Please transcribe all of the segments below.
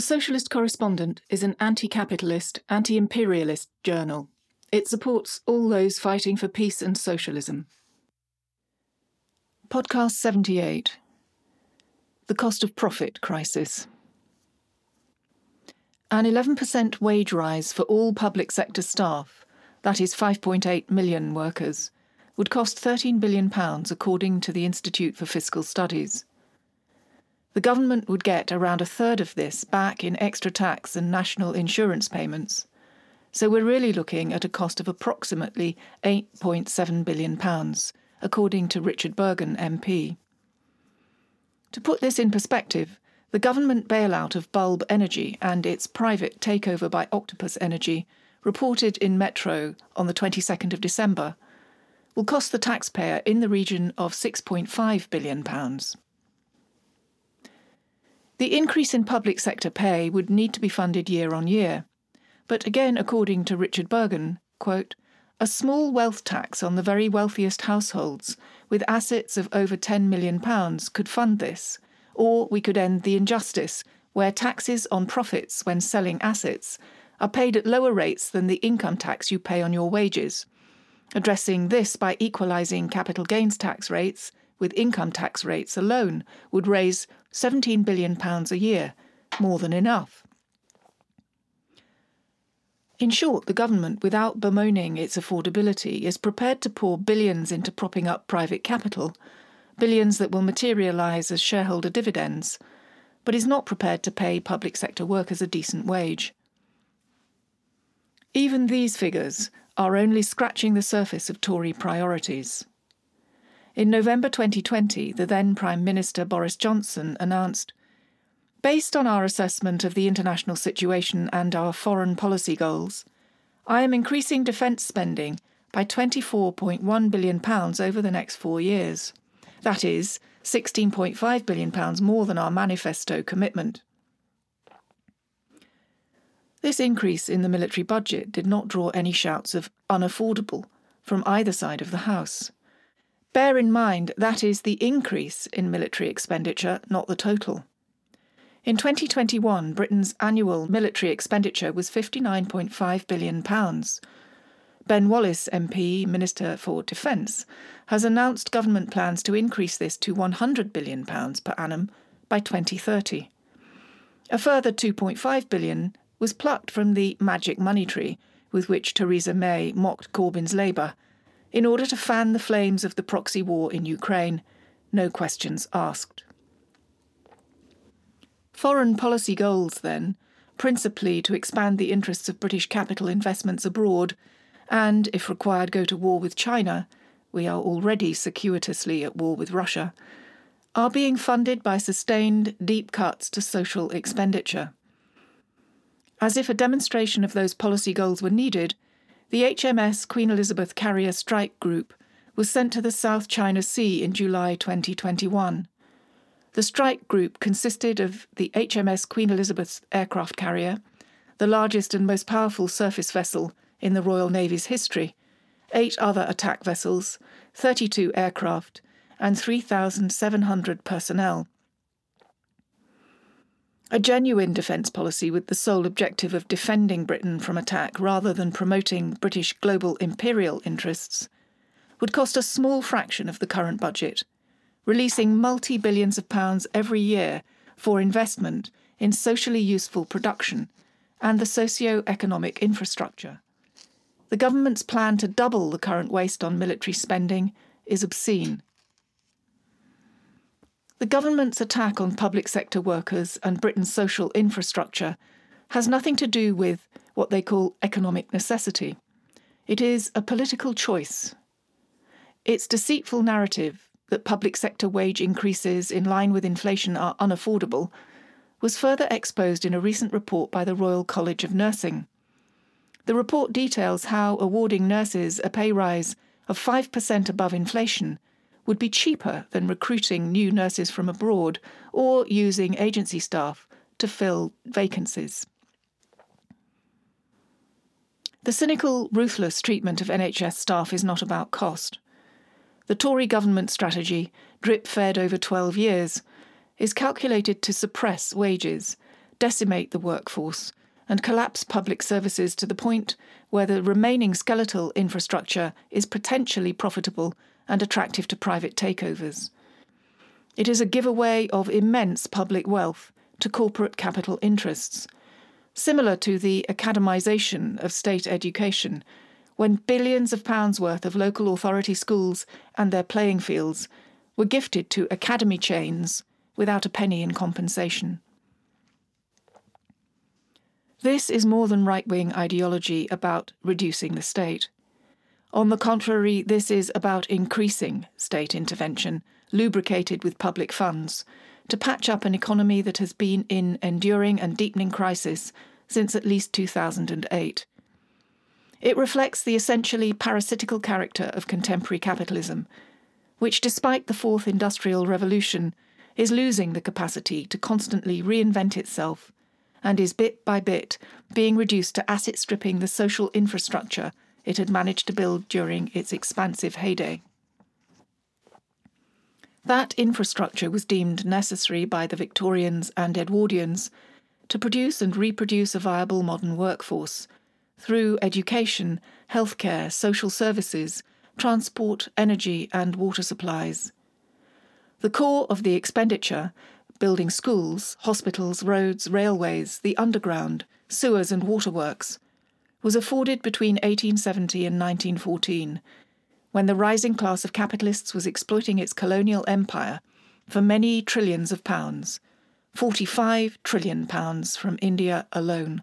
The Socialist Correspondent is an anti capitalist, anti imperialist journal. It supports all those fighting for peace and socialism. Podcast 78 The Cost of Profit Crisis. An 11% wage rise for all public sector staff, that is 5.8 million workers, would cost £13 billion, according to the Institute for Fiscal Studies. The government would get around a third of this back in extra tax and national insurance payments. So we're really looking at a cost of approximately £8.7 billion, according to Richard Burgon, MP. To put this in perspective, the government bailout of Bulb Energy and its private takeover by Octopus Energy, reported in Metro on the 22nd of December, will cost the taxpayer in the region of £6.5 billion. The increase in public sector pay would need to be funded year on year. But again, according to Richard Burgon, quote, a small wealth tax on the very wealthiest households with assets of over £10 million could fund this, or we could end the injustice where taxes on profits when selling assets are paid at lower rates than the income tax you pay on your wages. Addressing this by equalising capital gains tax rates with income tax rates alone would raise £17 billion a year, more than enough. In short, the government, without bemoaning its affordability, is prepared to pour billions into propping up private capital, billions that will materialise as shareholder dividends, but is not prepared to pay public sector workers a decent wage. Even these figures are only scratching the surface of Tory priorities. In November 2020, the then Prime Minister Boris Johnson announced Based on our assessment of the international situation and our foreign policy goals, I am increasing defence spending by £24.1 billion over the next four years. That is, £16.5 billion more than our manifesto commitment. This increase in the military budget did not draw any shouts of unaffordable from either side of the House. Bear in mind that is the increase in military expenditure, not the total. In 2021, Britain's annual military expenditure was £59.5 billion. Ben Wallace, MP, Minister for Defence, has announced government plans to increase this to £100 billion per annum by 2030. A further £2.5 billion was plucked from the magic money tree with which Theresa May mocked Corbyn's Labour in order to fan the flames of the proxy war in Ukraine, no questions asked. Foreign policy goals, then, principally to expand the interests of British capital investments abroad, and, if required, go to war with China, we are already circuitously at war with Russia, are being funded by sustained, deep cuts to social expenditure. As if a demonstration of those policy goals were needed, the HMS Queen Elizabeth Carrier Strike Group was sent to the South China Sea in July 2021. The strike group consisted of the HMS Queen Elizabeth aircraft carrier, the largest and most powerful surface vessel in the Royal Navy's history, eight other attack vessels, 32 aircraft, and 3,700 personnel a genuine defence policy with the sole objective of defending Britain from attack rather than promoting British global imperial interests, would cost a small fraction of the current budget, releasing multi billions of pounds every year for investment in socially useful production and the socio economic infrastructure. The government's plan to double the current waste on military spending is obscene. The government's attack on public sector workers and Britain's social infrastructure has nothing to do with what they call economic necessity. It is a political choice. Its deceitful narrative that public sector wage increases in line with inflation are unaffordable was further exposed in a recent report by the Royal College of Nursing. The report details how awarding nurses a pay rise of 5% above inflation would be cheaper than recruiting new nurses from abroad or using agency staff to fill vacancies. The cynical, ruthless treatment of NHS staff is not about cost. The Tory government strategy, drip fed over 12 years, is calculated to suppress wages, decimate the workforce, and collapse public services to the point where the remaining skeletal infrastructure is potentially profitable and attractive to private takeovers. It is a giveaway of immense public wealth to corporate capital interests, similar to the academisation of state education, when billions of pounds worth of local authority schools and their playing fields were gifted to academy chains without a penny in compensation. This is more than right wing ideology about reducing the state. On the contrary, this is about increasing state intervention, lubricated with public funds, to patch up an economy that has been in enduring and deepening crisis since at least 2008. It reflects the essentially parasitical character of contemporary capitalism, which, despite the fourth industrial revolution, is losing the capacity to constantly reinvent itself and is bit by bit being reduced to asset stripping the social infrastructure it had managed to build during its expansive heyday. That infrastructure was deemed necessary by the Victorians and Edwardians to produce and reproduce a viable modern workforce through education, healthcare, social services, transport, energy, and water supplies. The core of the expenditure building schools, hospitals, roads, railways, the underground, sewers, and waterworks was afforded between 1870 and 1914, when the rising class of capitalists was exploiting its colonial empire for many trillions of pounds, 45 trillion pounds from India alone.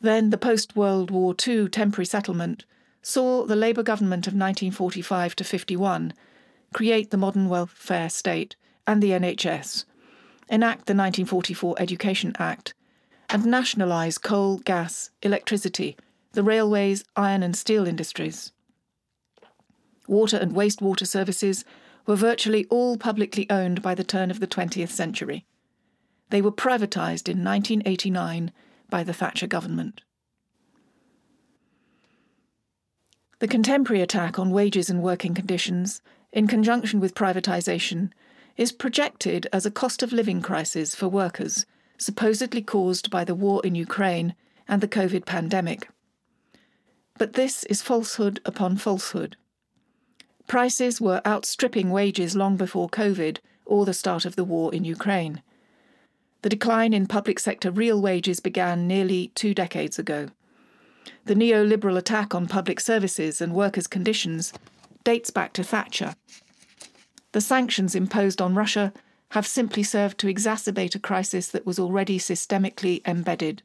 Then the post World War II temporary settlement saw the Labour government of 1945 to 51 create the modern welfare state and the NHS, enact the 1944 Education Act, and nationalise coal, gas, electricity, the railways, iron and steel industries. Water and wastewater services were virtually all publicly owned by the turn of the 20th century. They were privatised in 1989 by the Thatcher government. The contemporary attack on wages and working conditions, in conjunction with privatisation, is projected as a cost of living crisis for workers, supposedly caused by the war in Ukraine and the COVID pandemic. But this is falsehood upon falsehood. Prices were outstripping wages long before COVID or the start of the war in Ukraine. The decline in public sector real wages began nearly two decades ago. The neoliberal attack on public services and workers' conditions dates back to Thatcher the sanctions imposed on Russia have simply served to exacerbate a crisis that was already systemically embedded.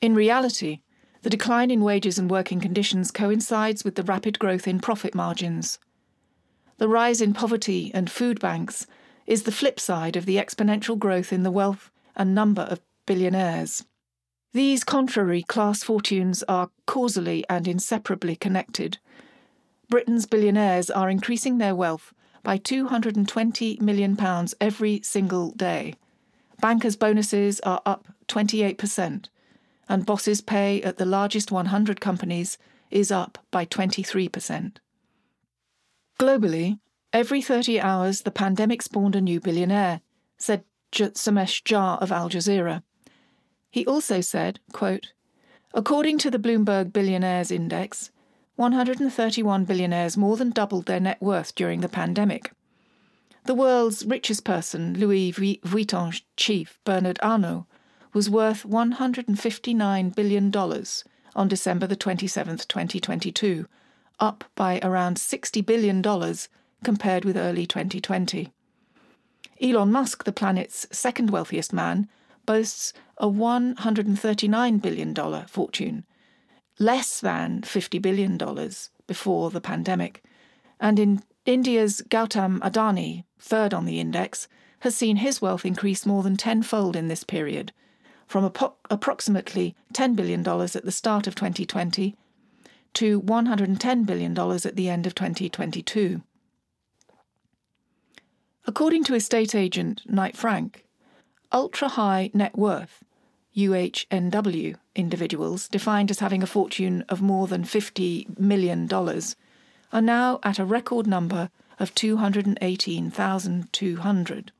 In reality, the decline in wages and working conditions coincides with the rapid growth in profit margins. The rise in poverty and food banks is the flip side of the exponential growth in the wealth and number of billionaires. These contrary class fortunes are causally and inseparably connected, Britain's billionaires are increasing their wealth by £220 million every single day. Bankers' bonuses are up 28%, and bosses' pay at the largest 100 companies is up by 23%. Globally, every 30 hours the pandemic spawned a new billionaire, said Samesh Jha of Al Jazeera. He also said, quote, According to the Bloomberg Billionaires Index, 131 billionaires more than doubled their net worth during the pandemic. The world's richest person, Louis Vuitton chief Bernard Arnault, was worth $159 billion on December the 27th, 2022, up by around $60 billion compared with early 2020. Elon Musk, the planet's second wealthiest man, boasts a $139 billion fortune, less than $50 billion before the pandemic. And in India's Gautam Adani, third on the index, has seen his wealth increase more than tenfold in this period, from approximately $10 billion at the start of 2020 to $110 billion at the end of 2022. According to estate agent Knight Frank, ultra high net worth UHNW individuals, defined as having a fortune of more than $50 million, are now at a record number of 218,200.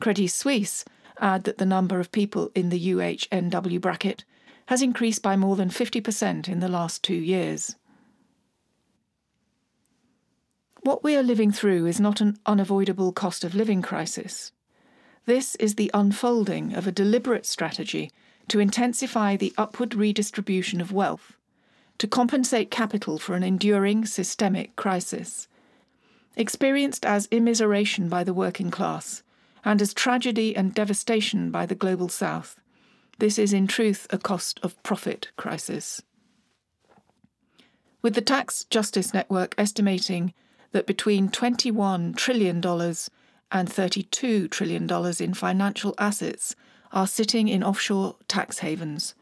Credit Suisse add that the number of people in the UHNW bracket has increased by more than 50% in the last two years. What we are living through is not an unavoidable cost of living crisis. This is the unfolding of a deliberate strategy to intensify the upward redistribution of wealth, to compensate capital for an enduring systemic crisis. Experienced as immiseration by the working class, and as tragedy and devastation by the global south, this is in truth a cost of profit crisis. With the Tax Justice Network estimating that between $21 trillion and $32 trillion in financial assets are sitting in offshore tax havens.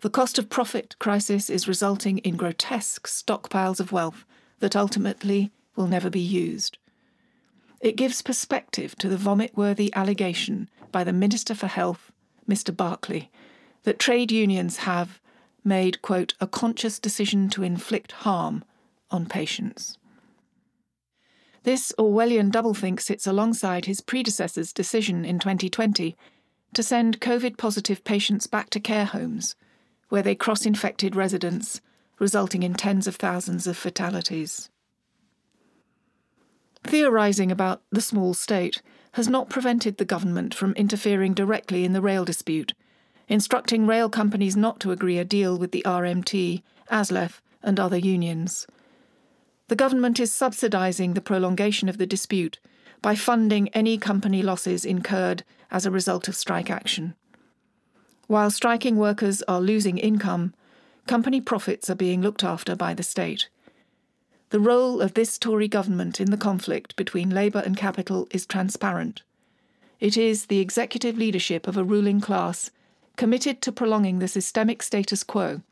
The cost of profit crisis is resulting in grotesque stockpiles of wealth that ultimately will never be used. It gives perspective to the vomit worthy allegation by the Minister for Health, Mr. Barclay, that trade unions have made, quote, a conscious decision to inflict harm on patients. This Orwellian doublethink sits alongside his predecessor's decision in 2020 to send COVID positive patients back to care homes, where they cross infected residents, resulting in tens of thousands of fatalities. Theorising about the small state has not prevented the government from interfering directly in the rail dispute, instructing rail companies not to agree a deal with the RMT, ASLEF, and other unions. The government is subsidising the prolongation of the dispute by funding any company losses incurred as a result of strike action. While striking workers are losing income, company profits are being looked after by the state. The role of this Tory government in the conflict between Labour and capital is transparent. It is the executive leadership of a ruling class committed to prolonging the systemic status quo,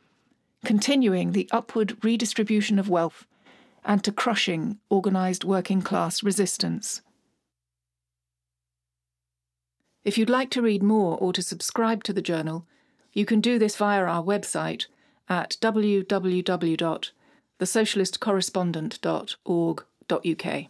continuing the upward redistribution of wealth and to crushing organised working class resistance. If you'd like to read more or to subscribe to the journal, you can do this via our website at www.thesocialistcorrespondent.org.uk.